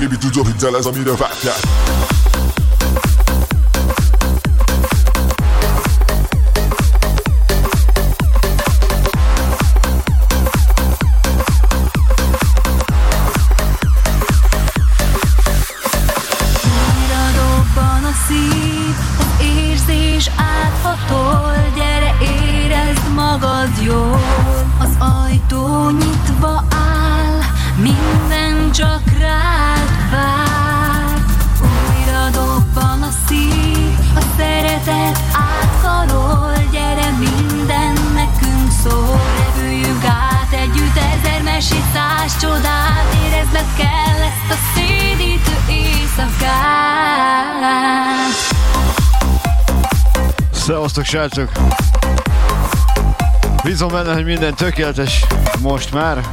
baby, tu dois vite à la the de that? That. srácok! Bízom benne, hogy minden tökéletes most már.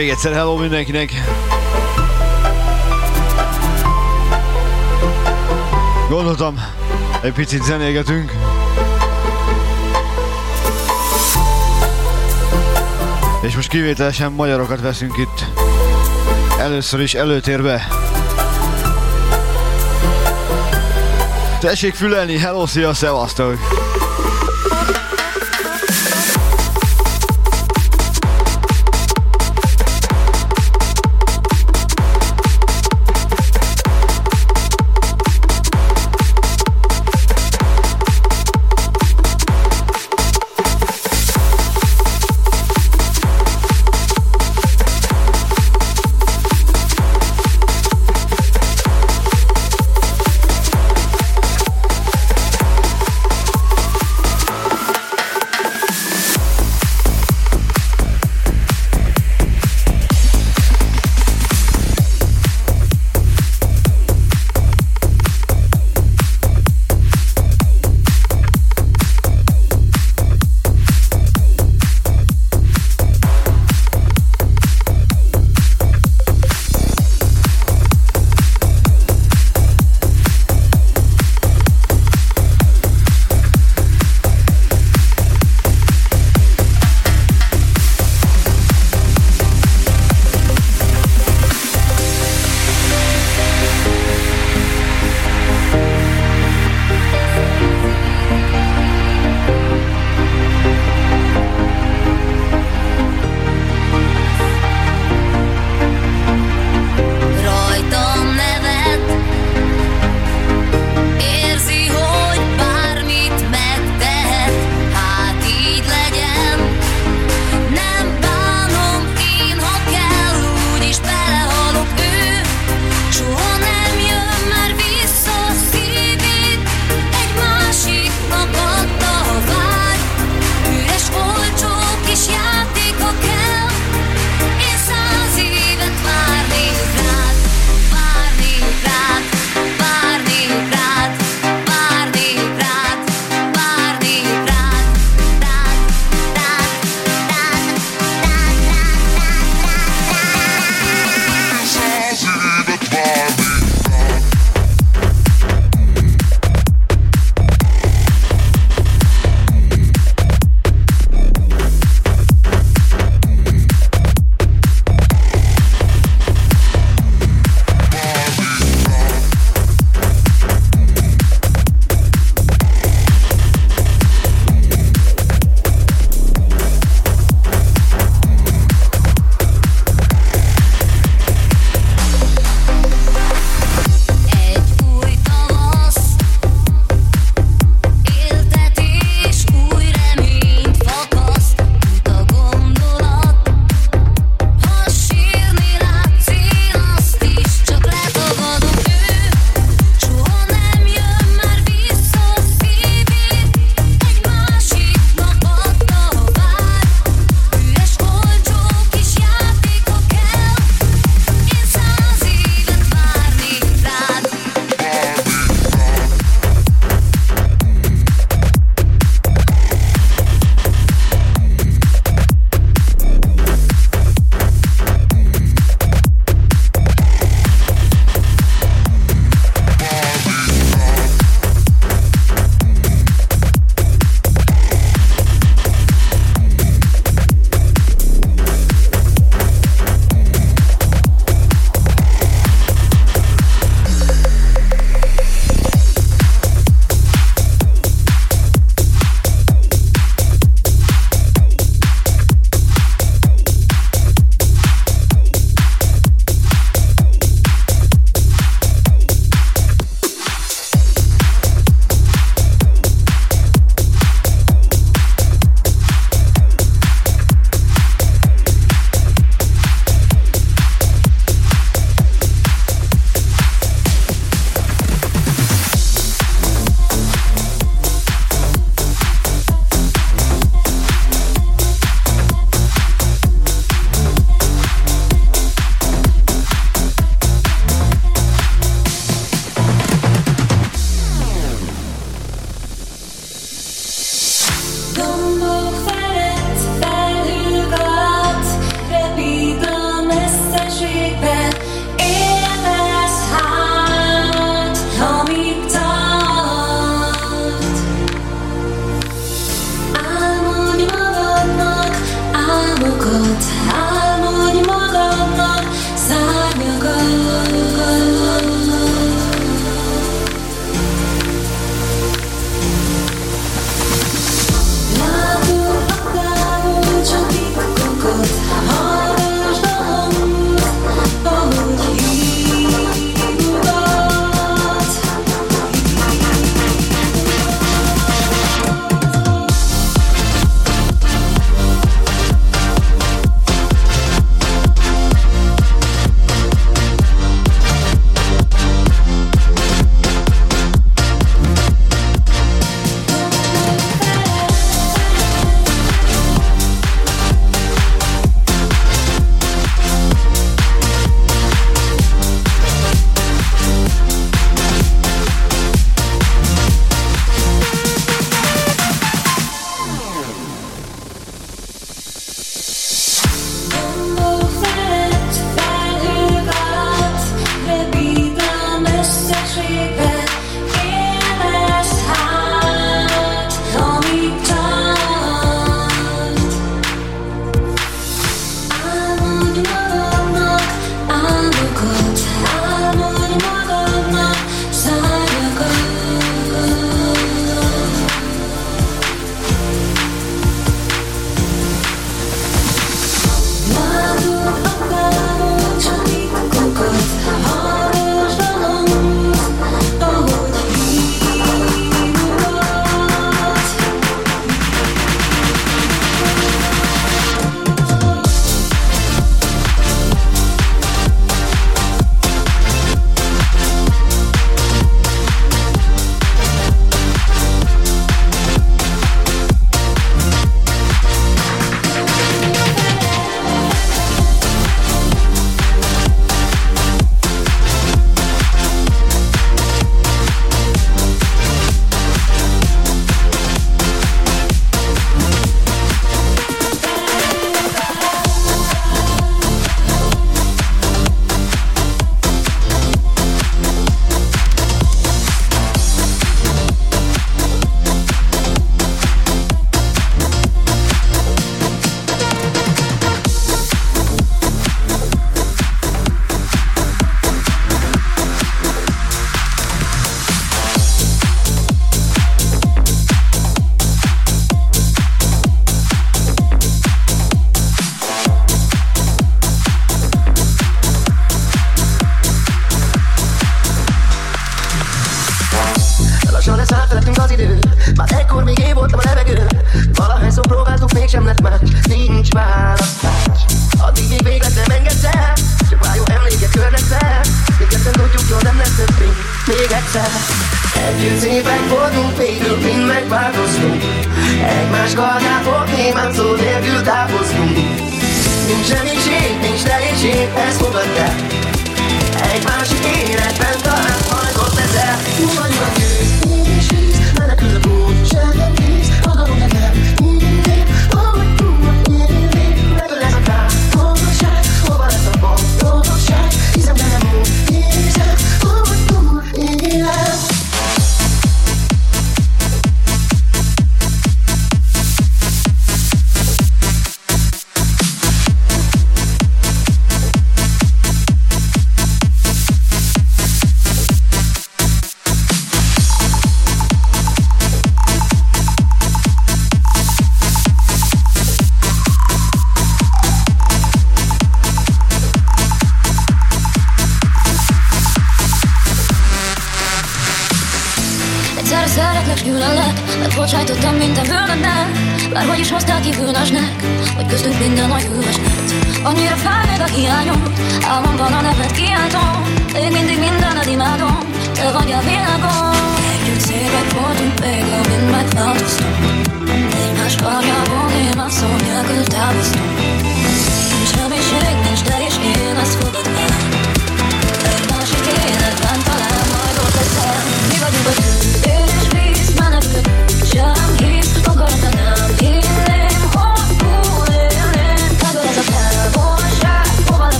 Még egyszer hello mindenkinek. Gondoltam, egy picit zenégetünk. És most kivételesen magyarokat veszünk itt. Először is előtérbe. Tessék fülelni, hello, szia, szevasztok!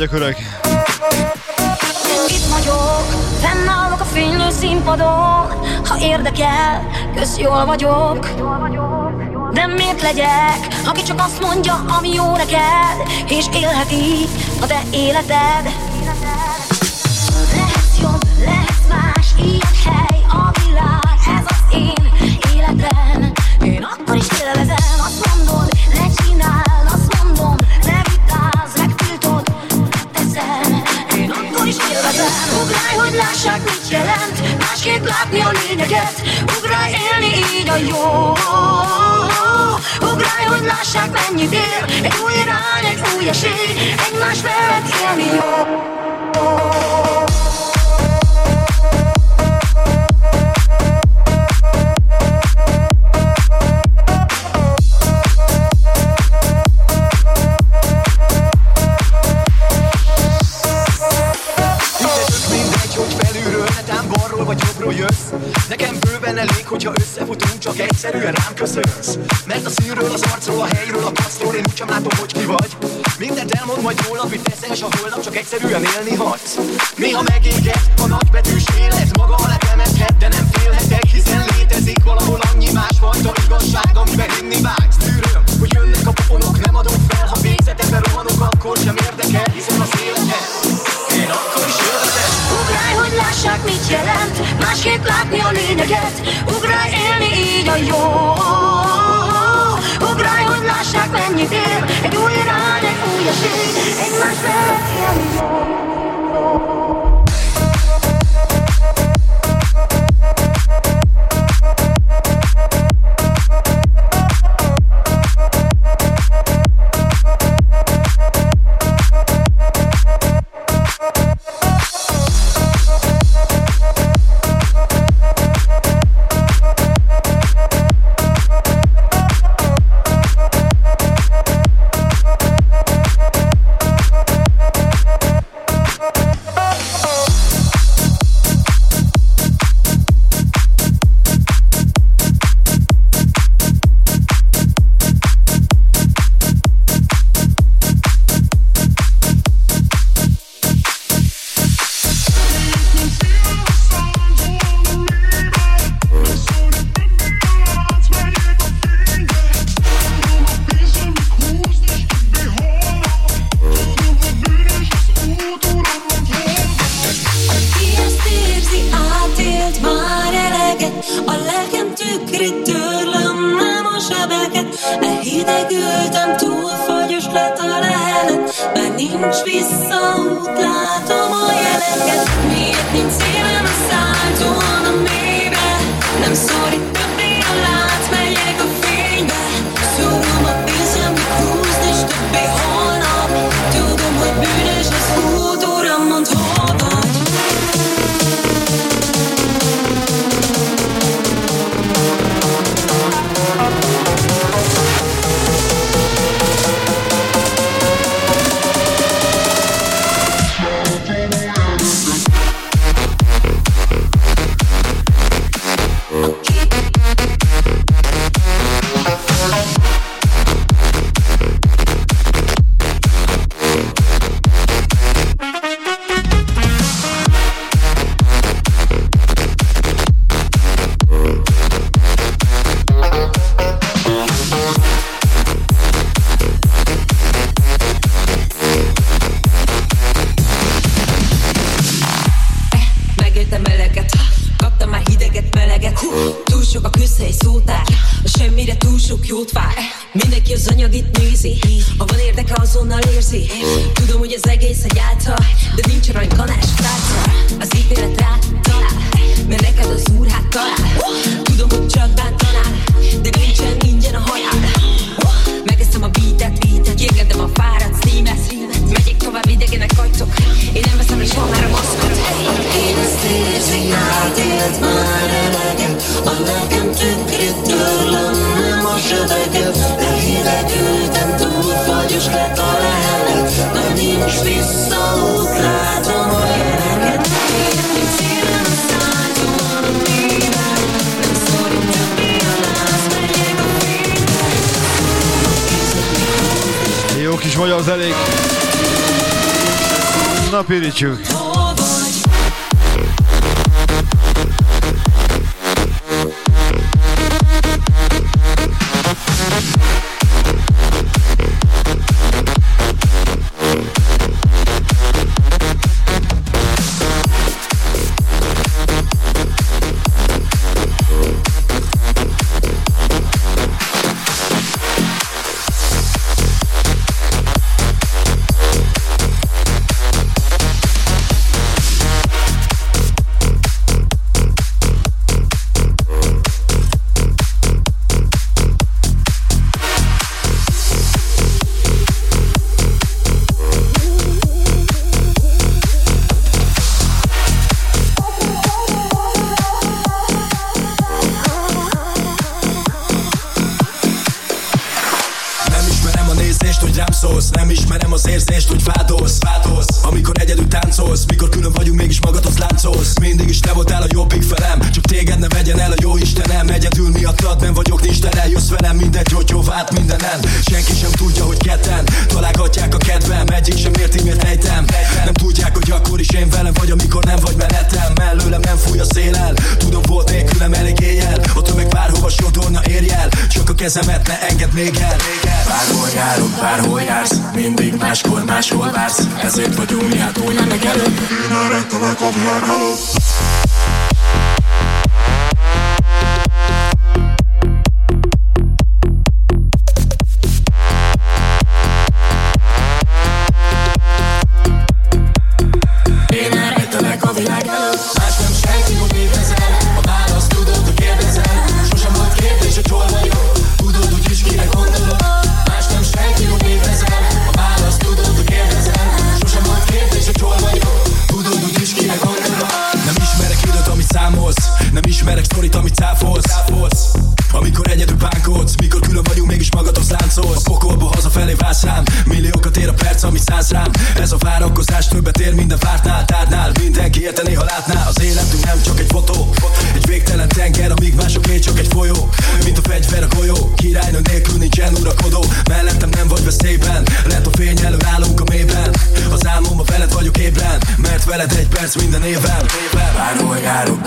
vagyok öreg. Itt vagyok, fennállok a fényű színpadon, ha érdekel, kösz jól vagyok. De miért legyek, aki csak azt mondja, ami jó neked, és élheti a te életed? jó. Ugrálj, hogy lássák mennyit ér Egy új irány, egy új esély. Egymás mellett élni jó. Egyszerűen rám köszönsz. Mert a színről, az arcról, a helyről, a kacról Én úgysem látom, hogy ki vagy. Mindent elmond majd róla, mit teszel, és a holnap csak egyszerűen élni hagysz Néha megéget a nagybetűs élet Maga a letemezhet, de nem félhetek Hiszen létezik valahol annyi másfajta igazság Amiben hinni vágysz. Tűröm, hogy jönnek a pofonok, nem adom fel Ha végzetekbe rohanok, akkor sem érdekel Hiszen az életet én akkor is élvezem Ugrálj, hogy lássák, mit jelent? Másképp látni a lényeget jó. Ugrálj, hogy lássák, mennyit ér. Egy új irány, egy új esély Egymás mellett élni jó Amikor egyedül táncolsz Mikor külön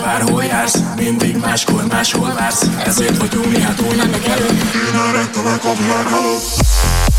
bárhol jársz Mindig máskor máshol vársz. Ezért vagyunk mi, hát új nem meg elő Én a a világ halott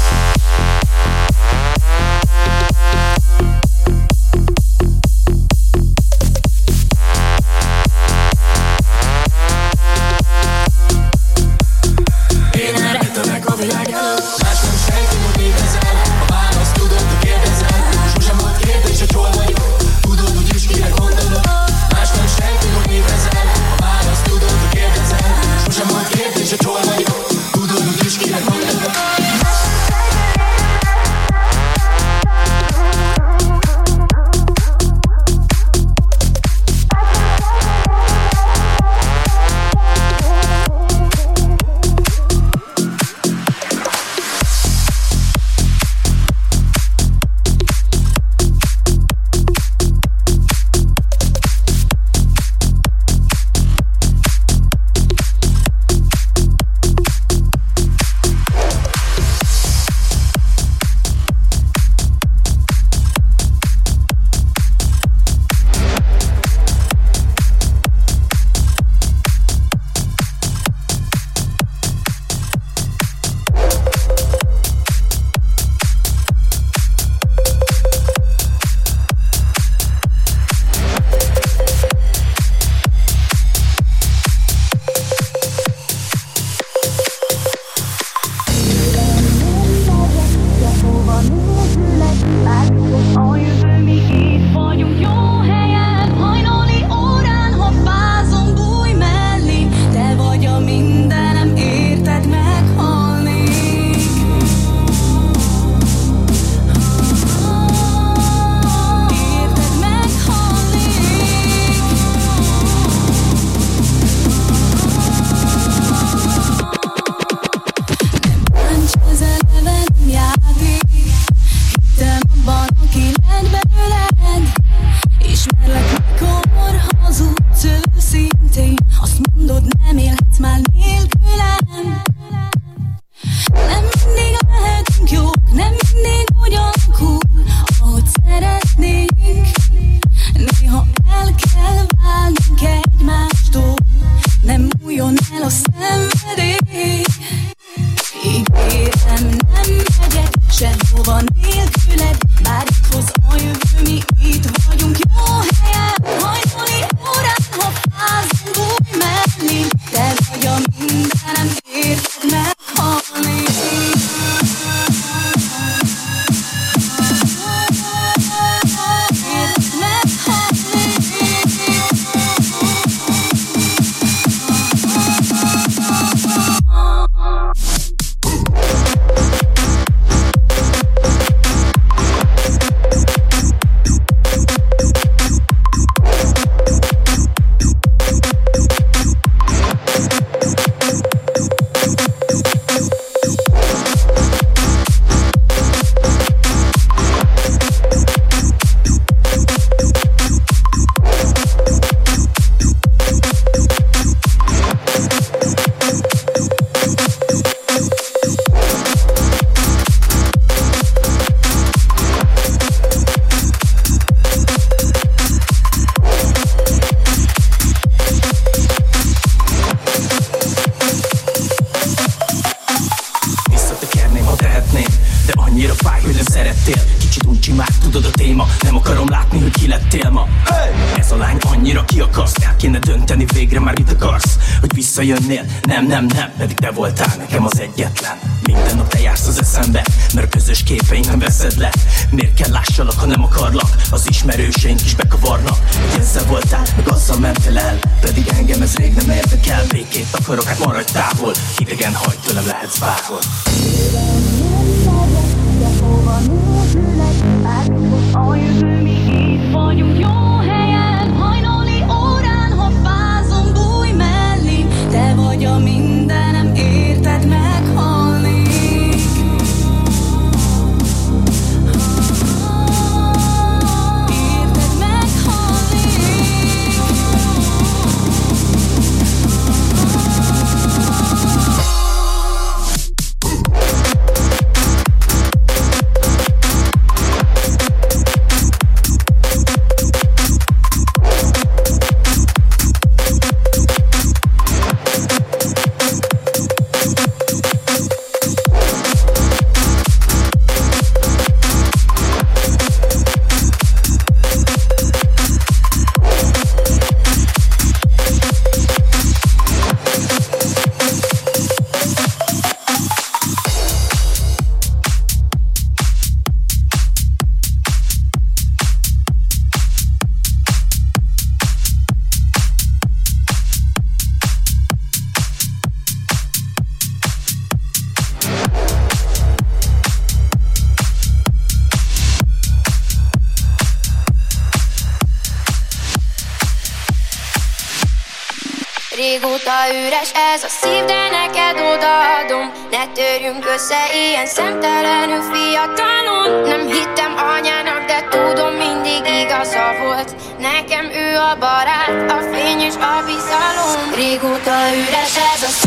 Üres ez a szív, de neked odaadom. Ne törjünk össze ilyen szemtelenül fiatalon. Nem hittem anyának, de tudom mindig igaza volt. Nekem ő a barát, a fény és a bizalom. Régóta üres ez a szív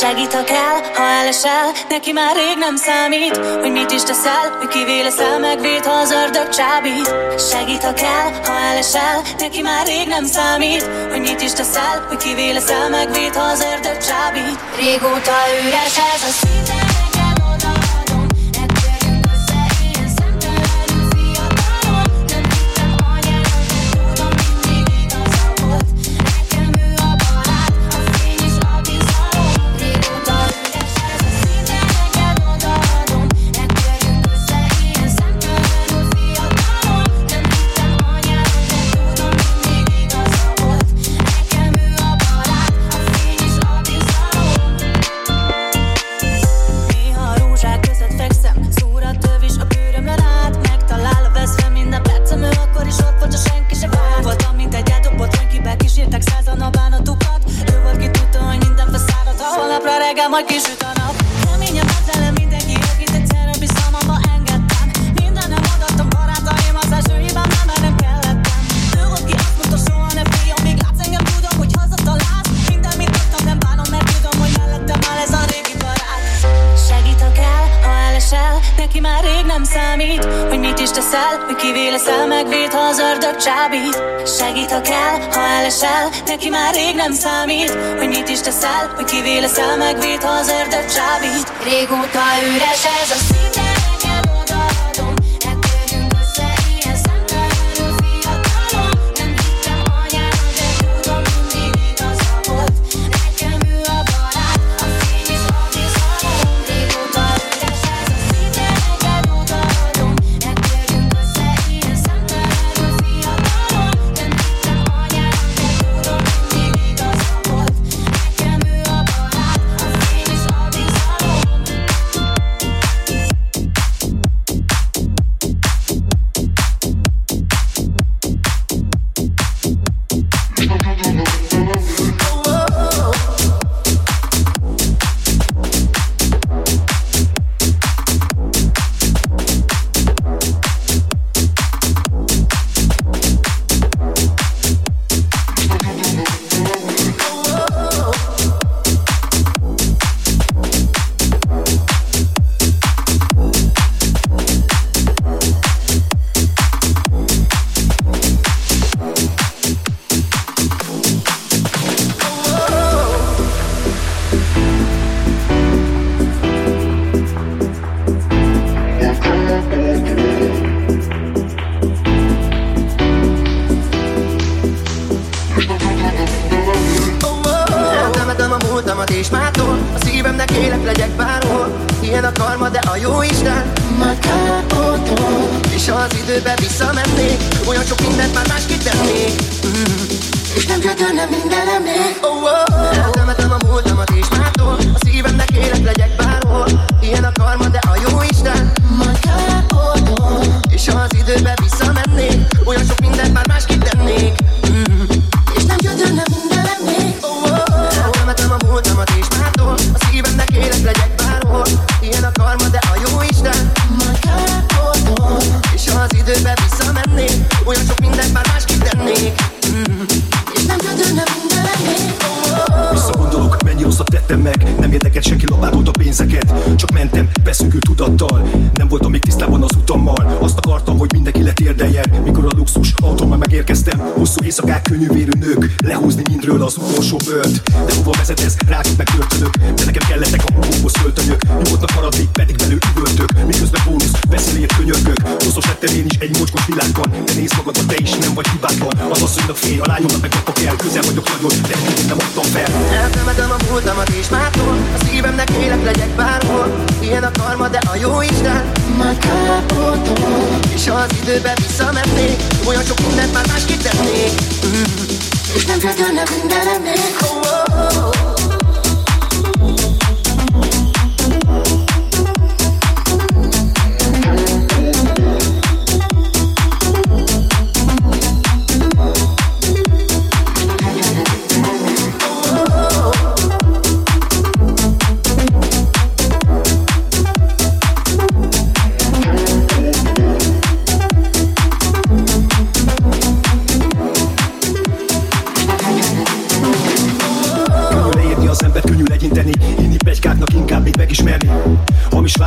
Segítek el, ha elesel Neki már rég nem számít Hogy mit is teszel, hogy kivé leszel Megvéd, ha az ördög csábít. Segítek el, ha elesel Neki már rég nem számít Hogy mit is teszel, hogy kivé leszel Megvéd, ha az ördög csábít. Régóta üres ez a szívem Neki már rég nem számít, hogy mit is teszel Hogy kivé leszel, megvéd, ha az ördög csábít. Segít, ha kell, ha elesel Neki már rég nem számít, hogy mit is teszel Hogy kivé leszel, megvéd, ha az ördög csábít. Régóta üres ez a szív nekem kellettek a magukhoz költönyök Nyugodtak maradni, pedig belül üvöltök. Miközben bónusz, beszélért könyörgök. Rosszos lettem én is egy mocskos világban. De nézd magadba, te is nem vagy hibátlan. Az asszonynak félj, a lányomnak meg kapok el Közel vagyok nagyon, de nem adtam fel. Eltemetem a múltamat és mától A szívemnek élek legyek bárhol. Ilyen a karma, de a jó Isten. Már kárpótol És ha az időbe visszamennék Olyan sok mindent már más kitennék mm. És nem gyötörne minden emlék oh, oh, oh.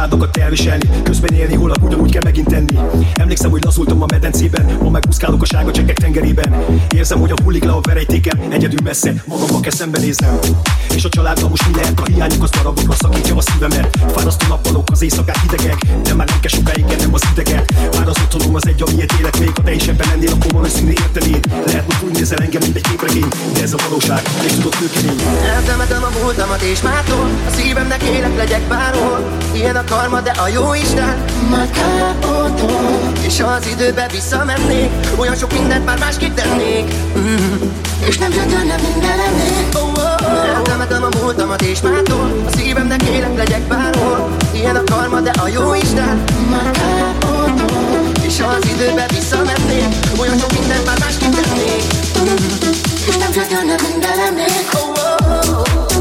Hamis vádakat elviselni. Közben élni, holnap ugyanúgy kell megint tenni Emlékszem, hogy lazultam a medencében Ma megúszkálok a sárga csekkek tengerében Érzem, hogy a hullik le a verejtékem Egyedül messze, magamba kell szembenéznem. És a családban most mi lehet a hiányuk Az darabokra szakítja a szívemet. Fárasztó nappalok, az éjszakák hidegek De már nem kell sokáig ennem az ideget. Már az otthonom az egy, amiért élek még Ha te is ebben lennél, akkor valószínű értenéd Lehet, hogy úgy nézel engem, mint egy képregény De ez a valóság, és tudod nőkemény. Eltemetem a múltamat és mától A szívemnek élek legyek bárhol. Ilyen a karma, de a jó Isten Már kárpótol És ha az időbe visszamennék Olyan sok mindent már másképp tennék mm. És nem gyötörne minden emlék oh, oh, oh. Eltemetem a múltamat és mától A szívemnek élek legyek bárhol Ilyen a karma, de a jó Isten Már kárpótol És ha az időbe visszamennék Olyan sok mindent már másképp tennék mm. És nem gyötörne minden emlék oh, oh, oh.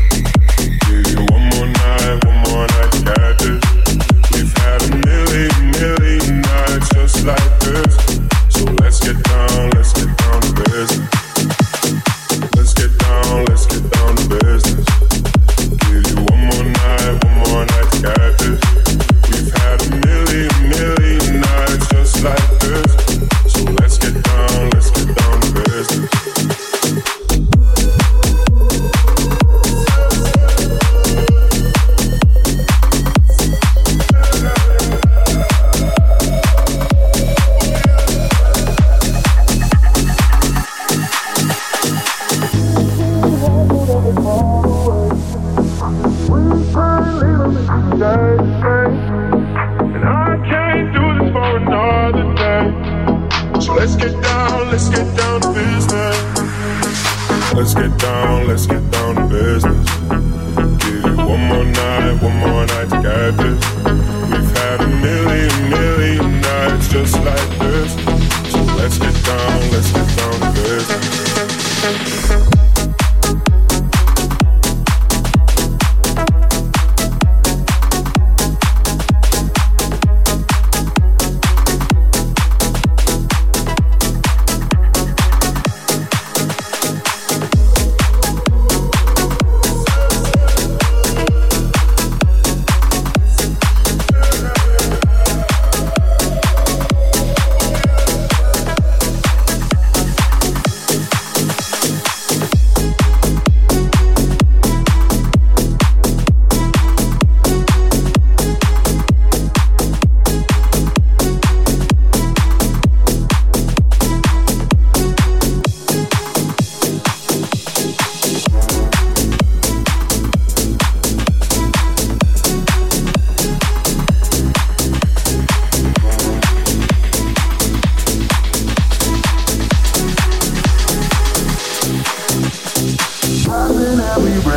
We've had a million, million nights just like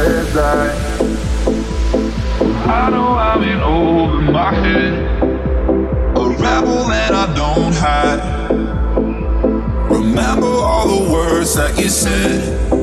I know I'm in over my head, a rebel that I don't hide. Remember all the words that you said.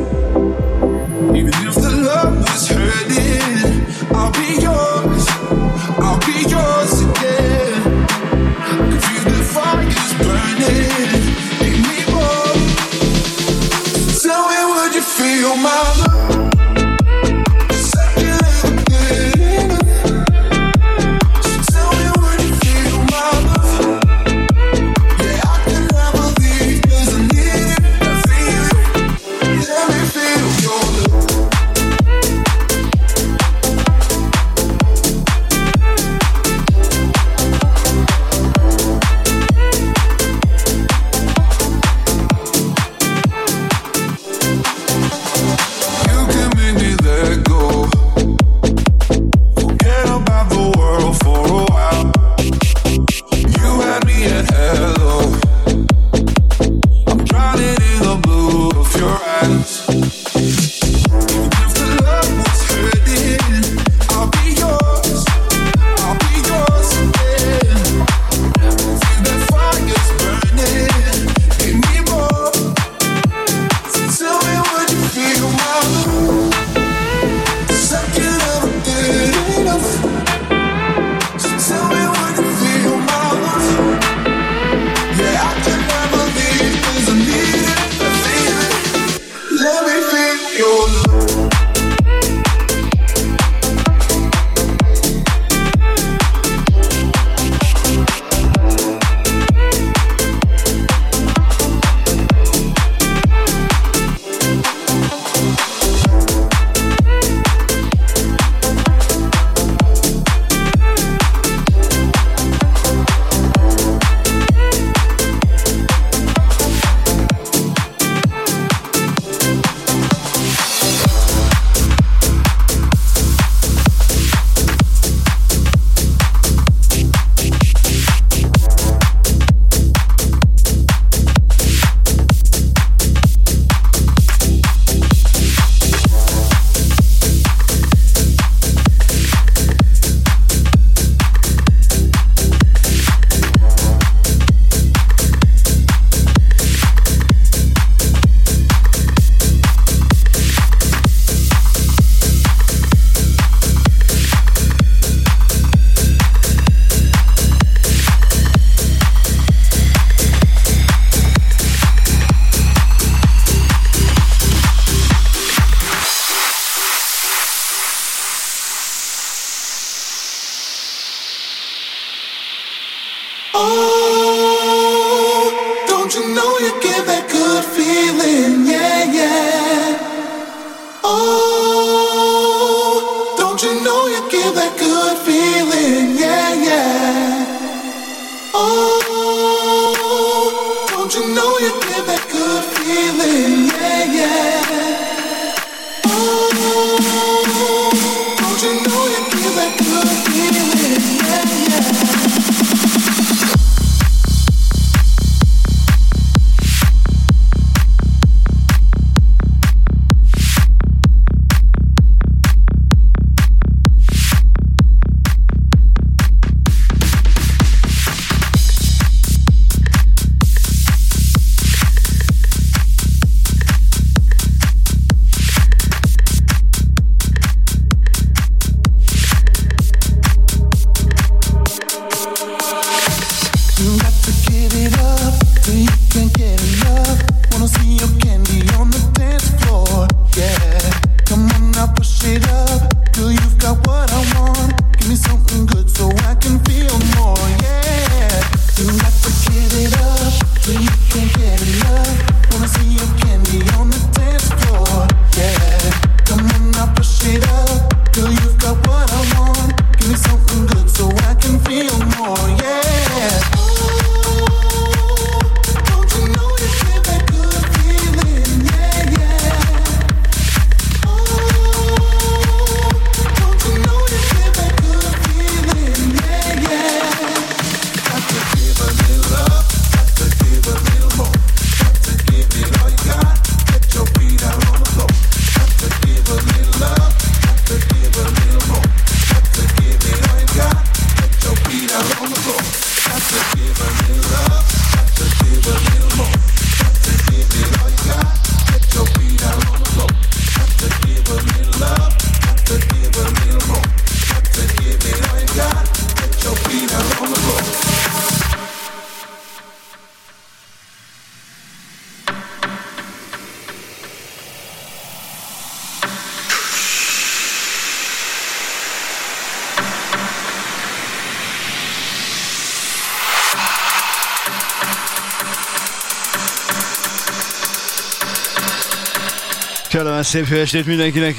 Kellemes szép estét mindenkinek.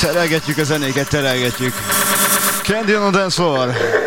Terelgetjük a zenéket, terelgetjük. Candy on a dance floor.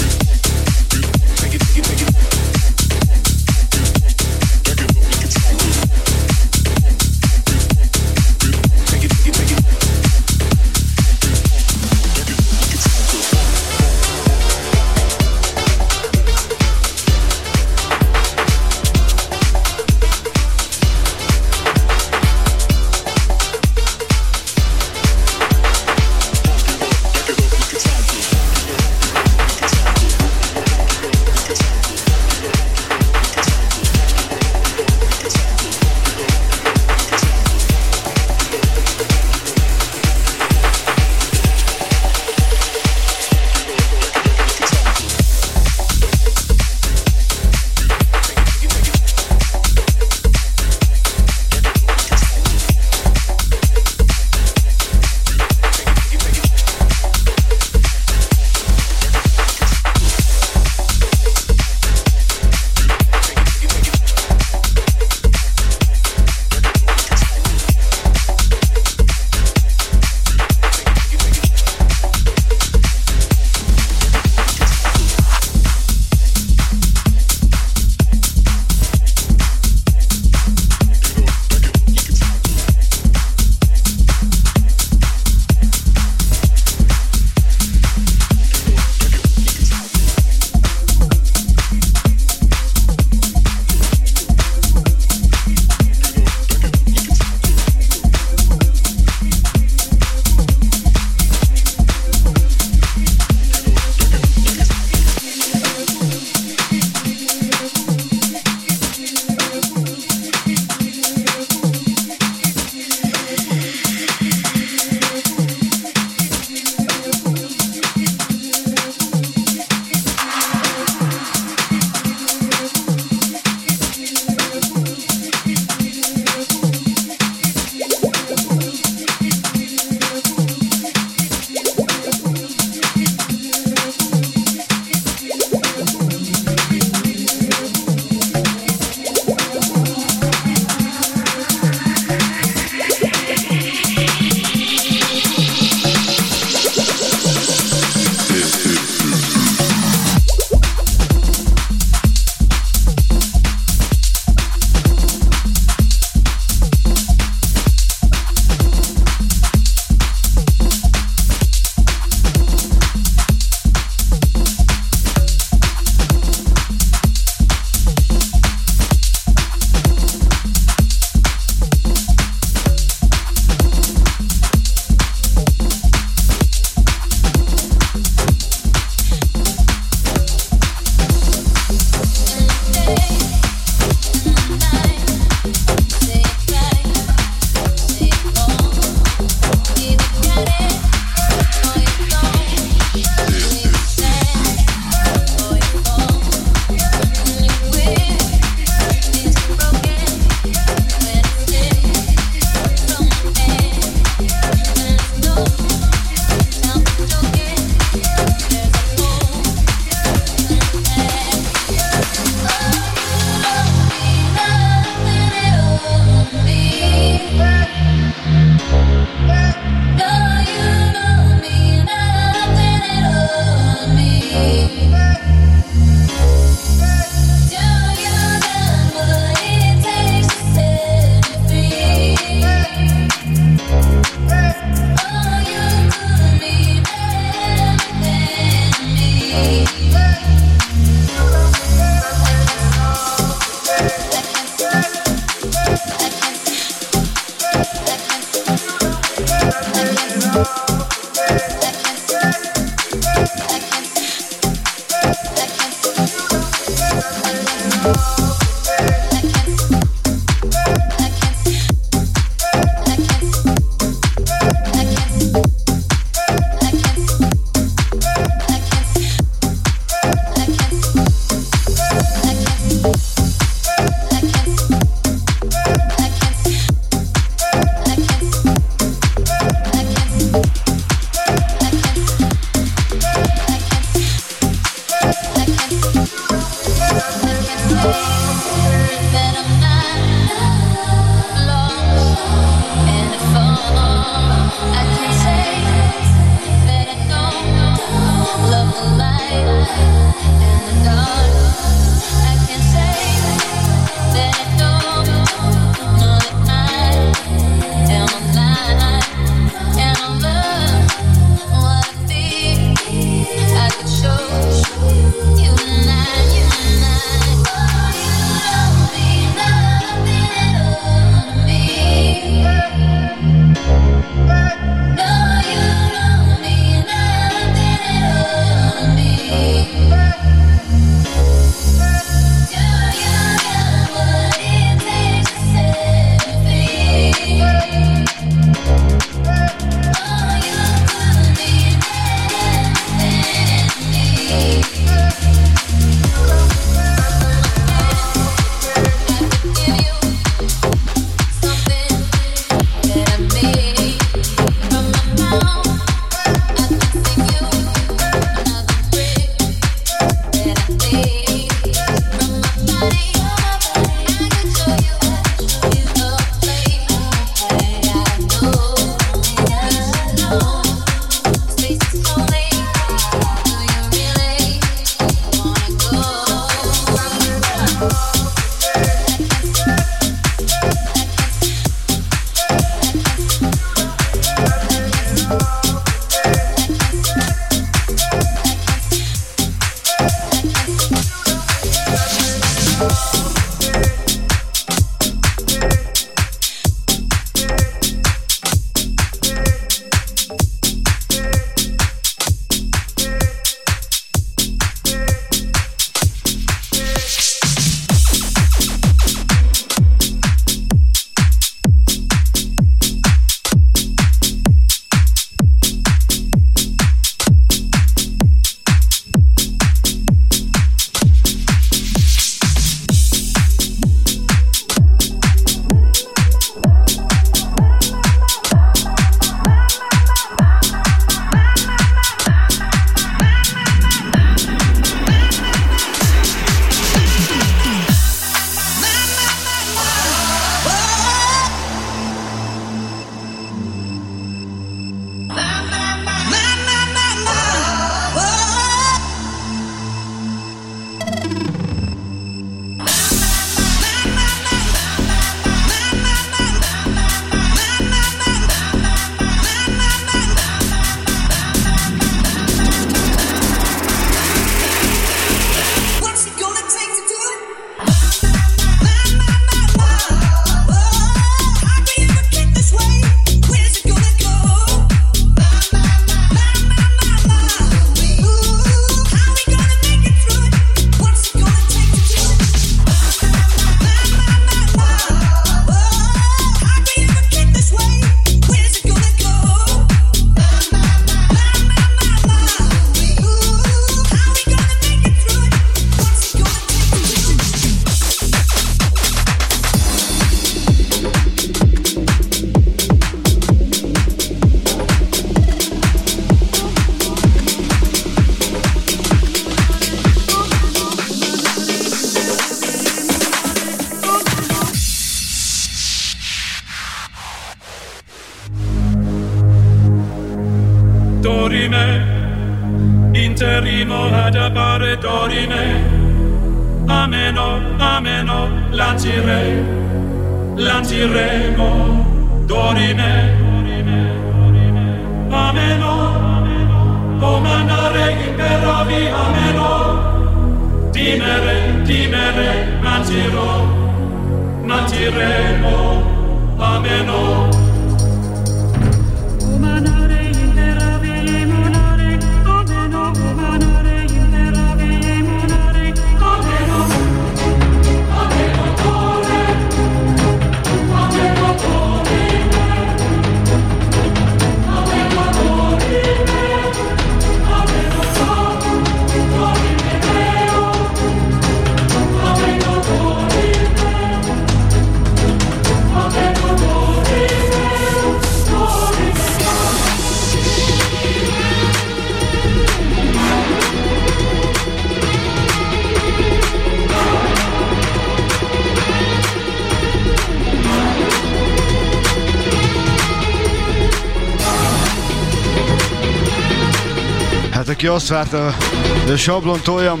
Aki azt várta, hogy a sablon toljam,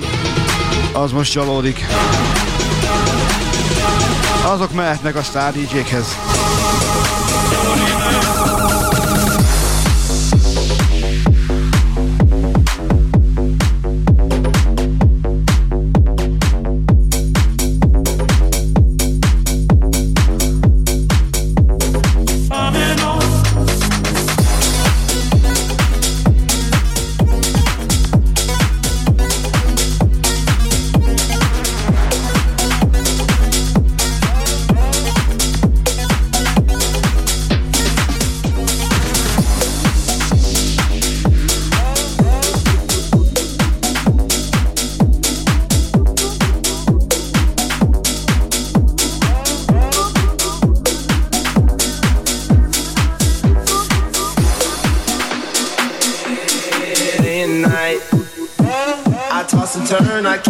az most csalódik. Azok mehetnek a Star DJ-khez.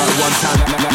one time.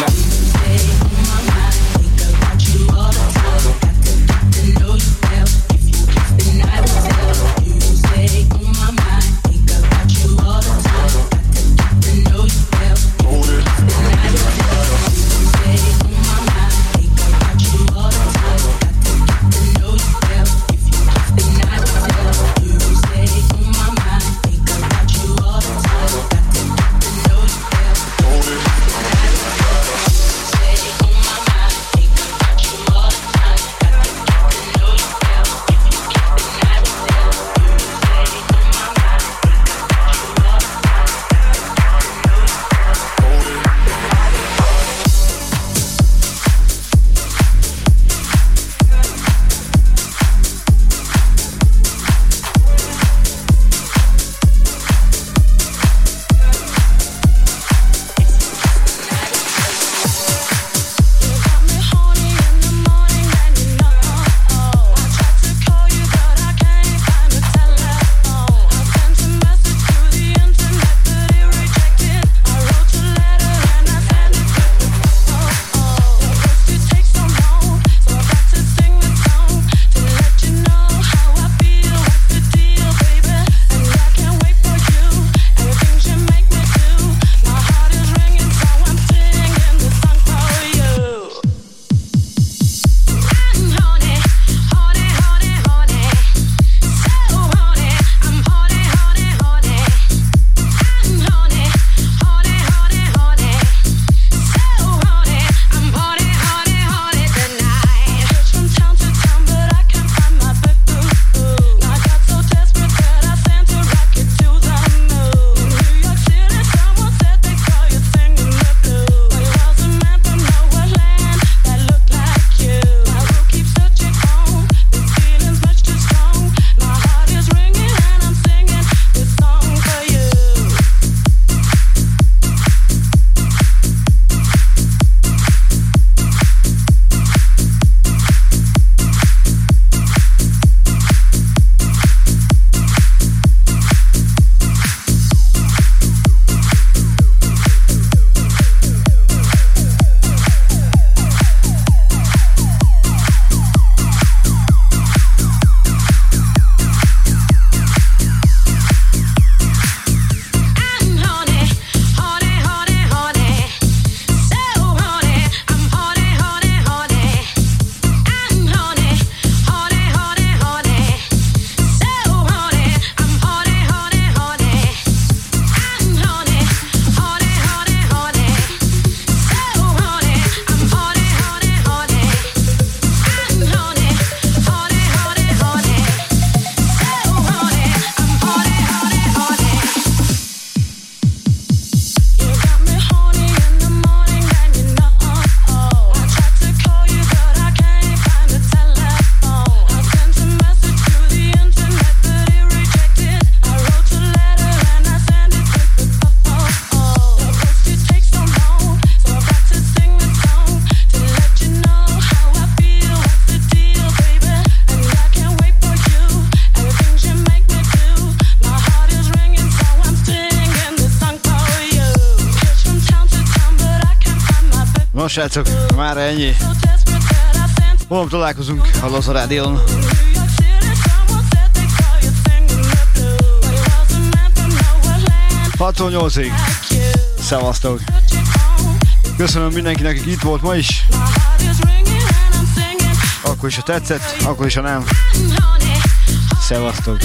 Srácok, már ennyi. Holnap találkozunk a Loza Rádión. 68-ig. Szevasztok! Köszönöm mindenkinek, aki itt volt ma is. Akkor is, ha tetszett, akkor is, ha nem. Szevasztok!